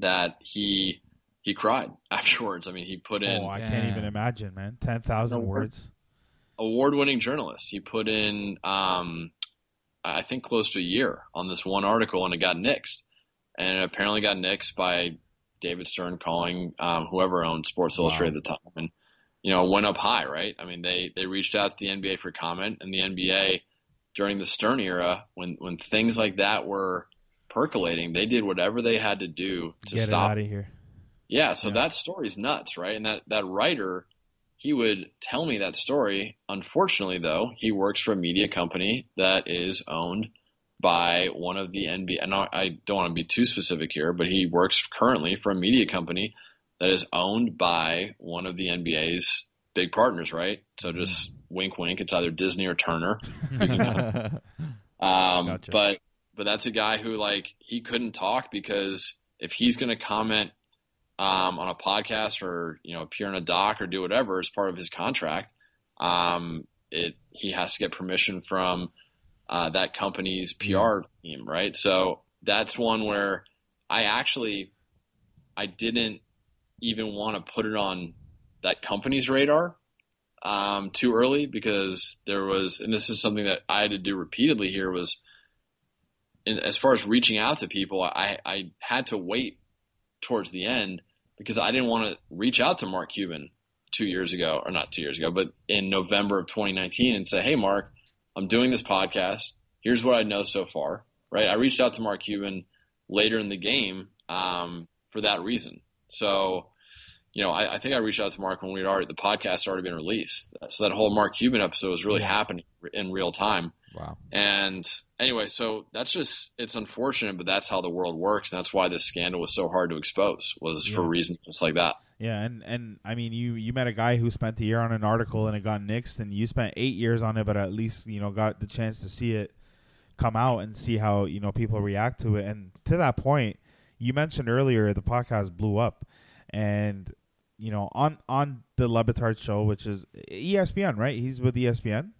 that he he cried afterwards. I mean, he put in Oh, I can't even imagine, man. Ten thousand words. award-winning journalist. He put in, um, I think, close to a year on this one article, and it got nixed. And it apparently got nixed by David Stern calling um, whoever owned Sports Wow. Illustrated at the time, and you know, went up high, right? I mean, they they reached out to the NBA for comment, and the NBA during the Stern era, when when things like that were percolating, they did whatever they had to do to Get stop out of here. yeah, so Yeah. that story's nuts, right? And that that writer, he would tell me that story. Unfortunately, though, he works for a media company that is owned by one of the NBA. And I don't want to be too specific here, but he works currently for a media company that is owned by one of the NBA's big partners, right? So just wink, wink. It's either Disney or Turner. Um, Gotcha. But but that's a guy who like he couldn't talk because if he's going to comment um, on a podcast or you know appear in a doc or do whatever as part of his contract, um, it he has to get permission from uh, that company's PR team, right? So that's one where I actually I didn't even want to put it on that company's radar um, too early because there was, and this is something that I had to do repeatedly here was, in, as far as reaching out to people, I, I had to wait towards the end because I didn't want to reach out to Mark Cuban two years ago, or not two years ago, but in November of 2019 and say, Hey, Mark, I'm doing this podcast. Here's what I know so far, right? I reached out to Mark Cuban later in the game um, for that reason. So, you know, I, I, think I reached out to Mark when we had already the podcast had already been released. So that whole Mark Cuban episode was really yeah. happening in real time. Wow. And anyway, so that's just it's unfortunate, but that's how the world works, and that's why this scandal was so hard to expose was yeah. for reasons just like that. Yeah, and and I mean, you you met a guy who spent a year on an article and it got nixed, and you spent eight years on it, but at least you know got the chance to see it come out and see how you know people react to it. And to that point, you mentioned earlier the podcast blew up, and you know on on the Le Batard show, which is ESPN, right? He's with ESPN.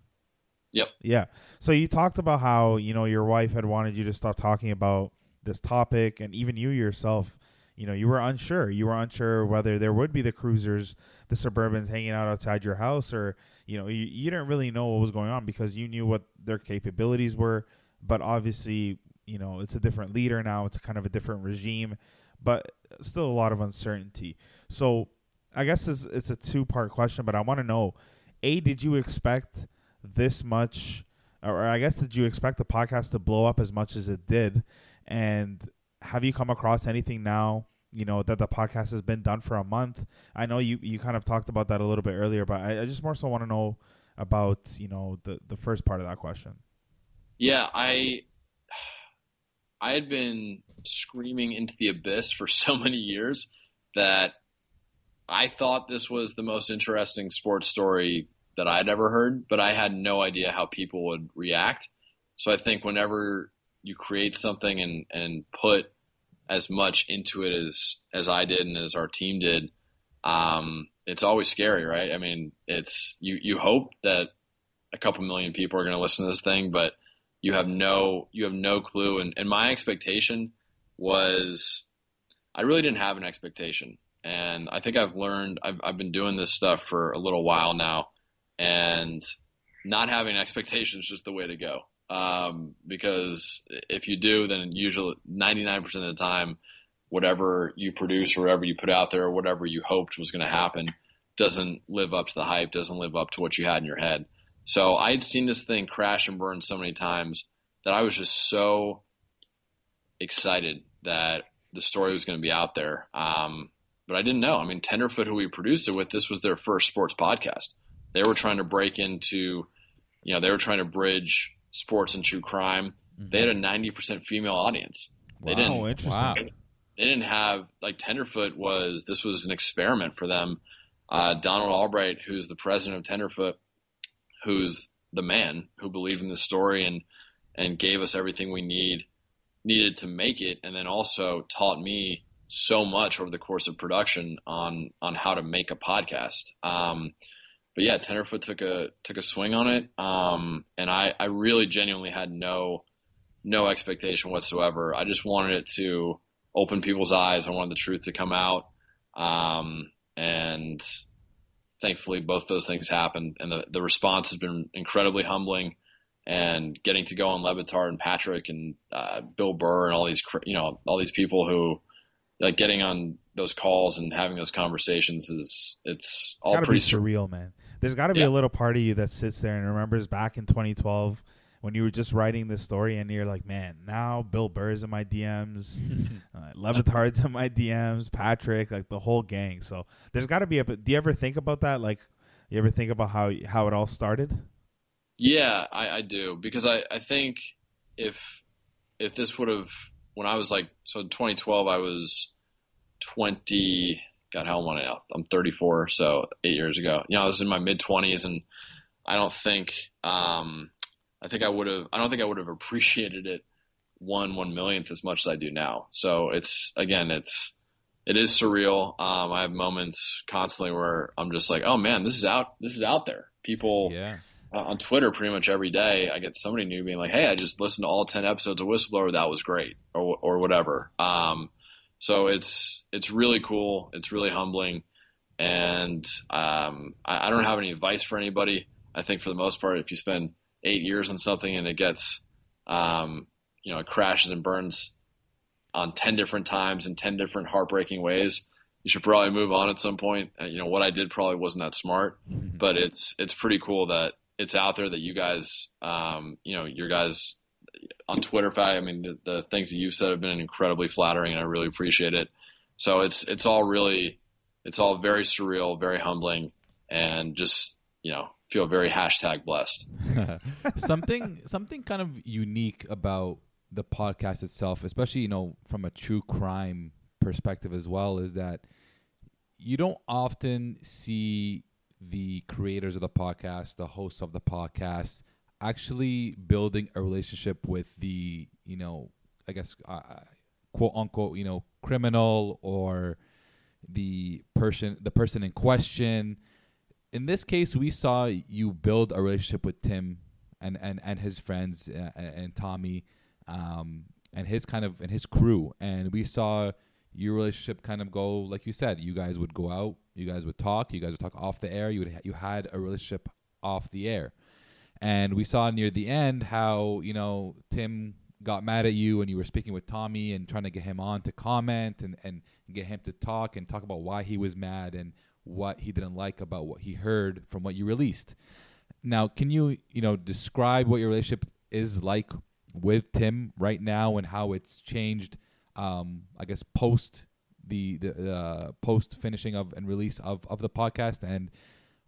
Yep. Yeah. So you talked about how you know your wife had wanted you to stop talking about this topic, and even you yourself, you know, you were unsure. You were unsure whether there would be the cruisers, the Suburbans hanging out outside your house, or you know, you, you didn't really know what was going on because you knew what their capabilities were, but obviously, you know, it's a different leader now. It's kind of a different regime, but still a lot of uncertainty. So I guess it's, it's a two part question, but I want to know: A, did you expect this much, or I guess did you expect the podcast to blow up as much as it did? And have you come across anything now? You know that the podcast has been done for a month. I know you you kind of talked about that a little bit earlier, but I, I just more so want to know about you know the the first part of that question. Yeah, I I had been screaming into the abyss for so many years that I thought this was the most interesting sports story that I'd ever heard, but I had no idea how people would react. So I think whenever you create something and, and put as much into it as, as I did and as our team did, um, it's always scary, right? I mean, it's, you, you hope that a couple million people are going to listen to this thing, but you have no, you have no clue. And, and my expectation was, I really didn't have an expectation. And I think I've learned, I've, I've been doing this stuff for a little while now and not having expectations is just the way to go. Um, because if you do, then usually 99% of the time, whatever you produce or whatever you put out there or whatever you hoped was going to happen doesn't live up to the hype, doesn't live up to what you had in your head. So I had seen this thing crash and burn so many times that I was just so excited that the story was going to be out there. Um, but I didn't know. I mean, Tenderfoot, who we produced it with, this was their first sports podcast. They were trying to break into, you know, they were trying to bridge sports and true crime. Mm-hmm. They had a 90% female audience. They wow, didn't, interesting. Wow. They didn't have, like, Tenderfoot was, this was an experiment for them. Uh, Donald Albright, who's the president of Tenderfoot, who's the man who believed in the story and, and gave us everything we need, needed to make it. And then also taught me so much over the course of production on, on how to make a podcast. Um, but yeah, Tenderfoot took a took a swing on it, um, and I I really genuinely had no no expectation whatsoever. I just wanted it to open people's eyes. I wanted the truth to come out, um, and thankfully both those things happened, and the the response has been incredibly humbling. And getting to go on Le Batard and Patrick and uh, Bill Burr and all these you know all these people who like getting on those calls and having those conversations is it's, it's all pretty surreal, man. There's got to be yeah. a little part of you that sits there and remembers back in 2012 when you were just writing this story and you're like, man, now Bill Burr's in my DMs, uh, Le Batard's in my DMs, Patrick, like the whole gang. So there's got to be a. Do you ever think about that? Like, you ever think about how how it all started? Yeah, I, I do because I I think if if this would have when I was like so in 2012 I was 20 God, how old am I now? I'm 34, so eight years ago. You know, I was in my mid 20s, and I don't think, um, I think I would have, I don't think I would have appreciated it one one millionth as much as I do now. So it's again, it's it is surreal. Um, I have moments constantly where I'm just like, oh man, this is out, this is out there. People, yeah. Uh, on Twitter, pretty much every day, I get somebody new being like, "Hey, I just listened to all ten episodes of Whistleblower. That was great," or or whatever. Um, so it's it's really cool. It's really humbling, and um, I, I don't have any advice for anybody. I think for the most part, if you spend eight years on something and it gets, um, you know, it crashes and burns on ten different times in ten different heartbreaking ways, you should probably move on at some point. Uh, you know, what I did probably wasn't that smart, mm-hmm. but it's it's pretty cool that it's out there that you guys, um, you know, your guys on Twitter. I mean, the, the things that you've said have been incredibly flattering, and I really appreciate it. So it's it's all really it's all very surreal, very humbling, and just you know feel very hashtag blessed. something something kind of unique about the podcast itself, especially you know from a true crime perspective as well, is that you don't often see the creators of the podcast, the hosts of the podcast, actually building a relationship with the you know I guess uh, quote unquote you know criminal or the person the person in question. In this case, we saw you build a relationship with Tim and and and his friends uh, and Tommy um, and his kind of and his crew, and we saw your relationship kind of go like you said. You guys would go out, you guys would talk, you guys would talk off the air. You would you had a relationship off the air, and we saw near the end how you know Tim got mad at you and you were speaking with Tommy and trying to get him on to comment and, and get him to talk and talk about why he was mad and what he didn't like about what he heard from what you released. Now, can you, you know, describe what your relationship is like with Tim right now and how it's changed um, I guess post the the uh, post finishing of and release of, of the podcast and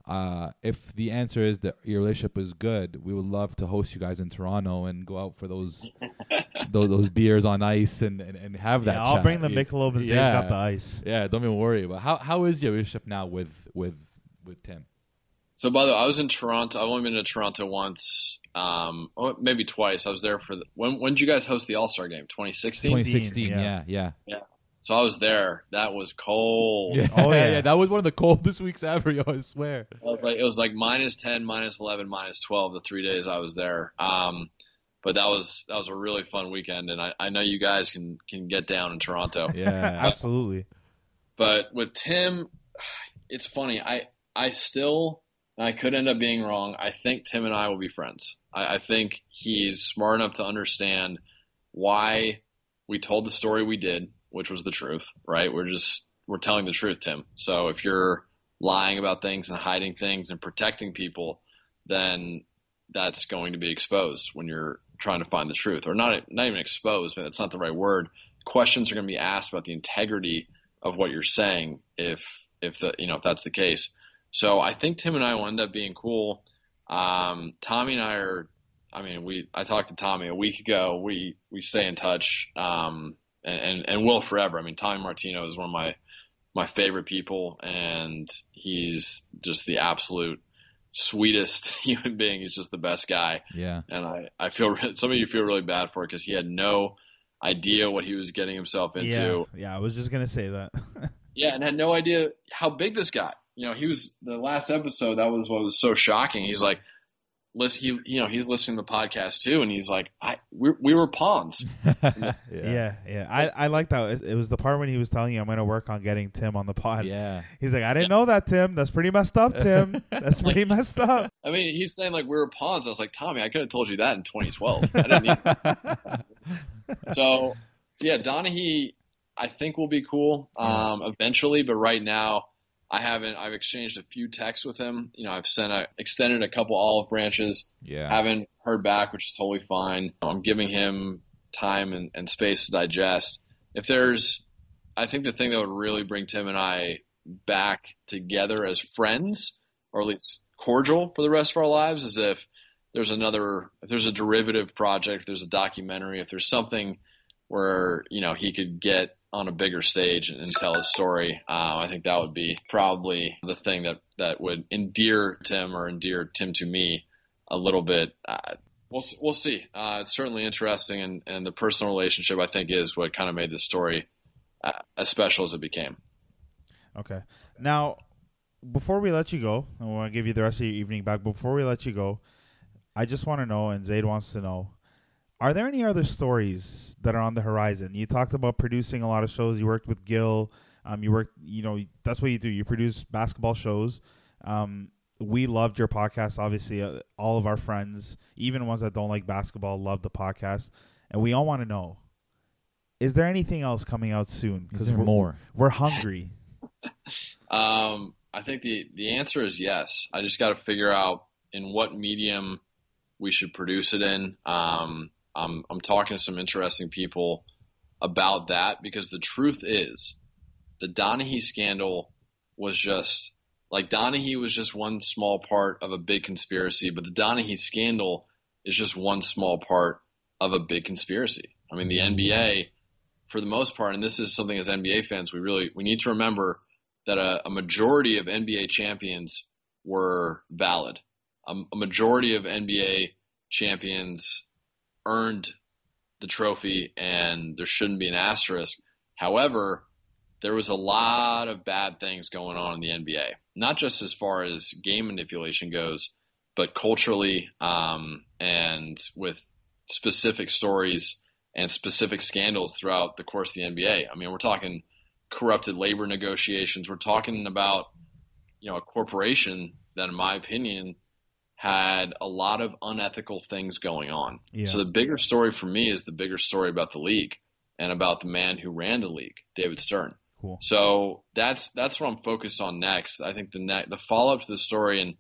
uh, if the answer is that your relationship is good, we would love to host you guys in Toronto and go out for those those, those beers on ice and, and, and have that. Yeah, I'll chat. bring the Michelob and yeah. got the ice. Yeah, don't even worry about how how is your relationship now with with with Tim. So by the way, I was in Toronto. I've only been to Toronto once, um, or maybe twice. I was there for the, when when did you guys host the All Star game? 2016. 2016, yeah. yeah, yeah. Yeah. So I was there. That was cold. Yeah. Oh, yeah, yeah. That was one of the coldest weeks ever, yo, I swear. It was like it was like minus ten, minus eleven, minus twelve the three days I was there. Um, but that was that was a really fun weekend, and I, I know you guys can can get down in Toronto. Yeah. Absolutely. But with Tim, it's funny. I I still I could end up being wrong. I think Tim and I will be friends. I, I think he's smart enough to understand why we told the story we did, which was the truth, right? We're just we're telling the truth, Tim. So if you're lying about things and hiding things and protecting people, then that's going to be exposed when you're trying to find the truth, or not not even exposed, but that's not the right word. Questions are going to be asked about the integrity of what you're saying if if the you know if that's the case. So I think Tim and I will end up being cool. Um, Tommy and I are. I mean, we I talked to Tommy a week ago. We we stay in touch, um, and, and and will forever. I mean, Tommy Martino is one of my my favorite people, and he's just the absolute sweetest human being. He's just the best guy, Yeah. and I I feel some of you feel really bad for it because he had no idea what he was getting himself into. Yeah, yeah. I was just gonna say that. Yeah, and had no idea how big this got. You know, he was the last episode. That was what was so shocking. He's like, listen, he, you know, he's listening to the podcast too, and he's like, I, we, we were pawns. yeah, yeah. I, I like that. It- It was the part when he was telling you I'm gonna work on getting Tim on the pod. Yeah. He's like, I didn't know that, Tim. That's pretty messed up, Tim. That's pretty messed up. I mean, he's saying like we were pawns. I was like, Tommy, I could have told you that in 2012. I didn't need. so, yeah, Donaghy, I think will be cool um, eventually, but right now. I haven't. I've exchanged a few texts with him. You know, I've sent a, extended a couple olive branches. Yeah. haven't heard back, which is totally fine. I'm giving him time and, and space to digest. If there's, I think the thing that would really bring Tim and I back together as friends, or at least cordial for the rest of our lives, is if there's another, if there's a derivative project, if there's a documentary, if there's something where you know he could get on a bigger stage and, and tell his story. Um, I think that would be probably the thing that that would endear Tim or endear Tim to me a little bit. Uh, we'll we'll see. Uh, it's certainly interesting, and, and the personal relationship I think is what kind of made this story uh, as special as it became. Okay. Now, before we let you go, I want to give you the rest of your evening back. Before we let you go, I just want to know, and Zaid wants to know, are there any other stories that are on the horizon? You talked about producing a lot of shows. You worked with Gil. Um, you worked, you know, that's what you do. You produce basketball shows. Um, we loved your podcast. Obviously, uh, all of our friends, even ones that don't like basketball, love the podcast, and we all want to know: Is there anything else coming out soon? Is there we're, more? We're hungry. Um, I think the the answer is yes. I just got to figure out in what medium we should produce it in. Um, I'm I'm talking to some interesting people about that because the truth is, the Donaghy scandal was just like Donaghy was just one small part of a big conspiracy, but the Donaghy scandal is just one small part of a big conspiracy. I mean, the mm-hmm. NBA, for the most part, and this is something as NBA fans we really we need to remember that a, a majority of NBA champions were valid. Um, a majority of NBA champions earned the trophy, and there shouldn't be an asterisk. However, there was a lot of bad things going on in the NBA, not just as far as game manipulation goes, but culturally um, and with specific stories and specific scandals throughout the course of the NBA. I mean, we're talking corrupted labor negotiations. We're talking about, you know, a corporation that, in my opinion, had a lot of unethical things going on. Yeah. So the bigger story for me is the bigger story about the league and about the man who ran the league, David Stern. Cool. So that's that's what I'm focused on next. I think the ne- the follow up to the story and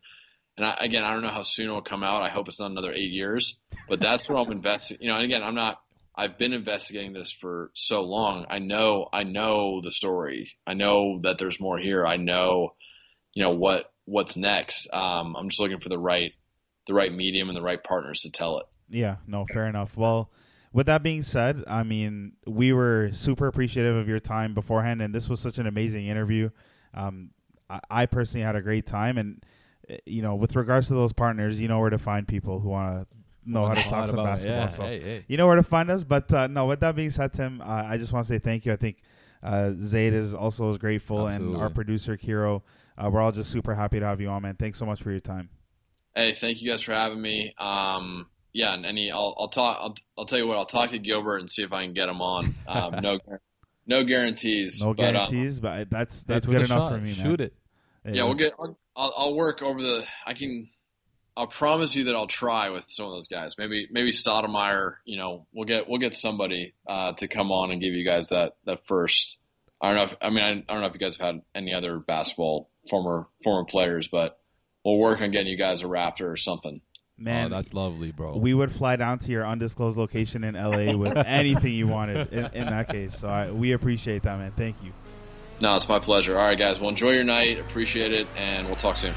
and I, again, I don't know how soon it will come out. I hope it's not another eight years, but that's what I'm investing. You know, and again, I'm not. I've been investigating this for so long. I know. I know the story. I know that there's more here. I know, you know what what's next. Um, I'm just looking for the right the right medium and the right partners to tell it. Yeah. No. Fair enough. Well. With that being said, I mean, we were super appreciative of your time beforehand, and this was such an amazing interview. Um, I, I personally had a great time, and you know, with regards to those partners, you know where to find people who want to know how to talk some basketball. Yeah, so hey, hey. you know where to find us. But uh, no, with that being said, Tim, uh, I just want to say thank you. I think uh, Zaid is also is grateful, Absolutely. and our producer Kiro. Uh, we're all just super happy to have you on, man. Thanks so much for your time. Hey, thank you guys for having me. Um, yeah, and any, I'll, I'll talk. I'll, I'll tell you what. I'll talk to Gilbert and see if I can get him on. Um, no, no guarantees. No guarantees, but, um, but that's that's good enough shot. for me. Man. Shoot it. Yeah, yeah we'll get. I'll, I'll, I'll work over the. I can. I'll promise you that I'll try with some of those guys. Maybe maybe Stoudemire. You know, we'll get we'll get somebody uh, to come on and give you guys that that first. I don't know. If, I mean, I, I don't know if you guys have had any other basketball former former players, but we'll work on getting you guys a Raptor or something. Man, oh, that's lovely, bro. We would fly down to your undisclosed location in LA with anything you wanted in, in that case. So I, we appreciate that, man. Thank you. No, it's my pleasure. All right, guys. Well, enjoy your night. Appreciate it, and we'll talk soon.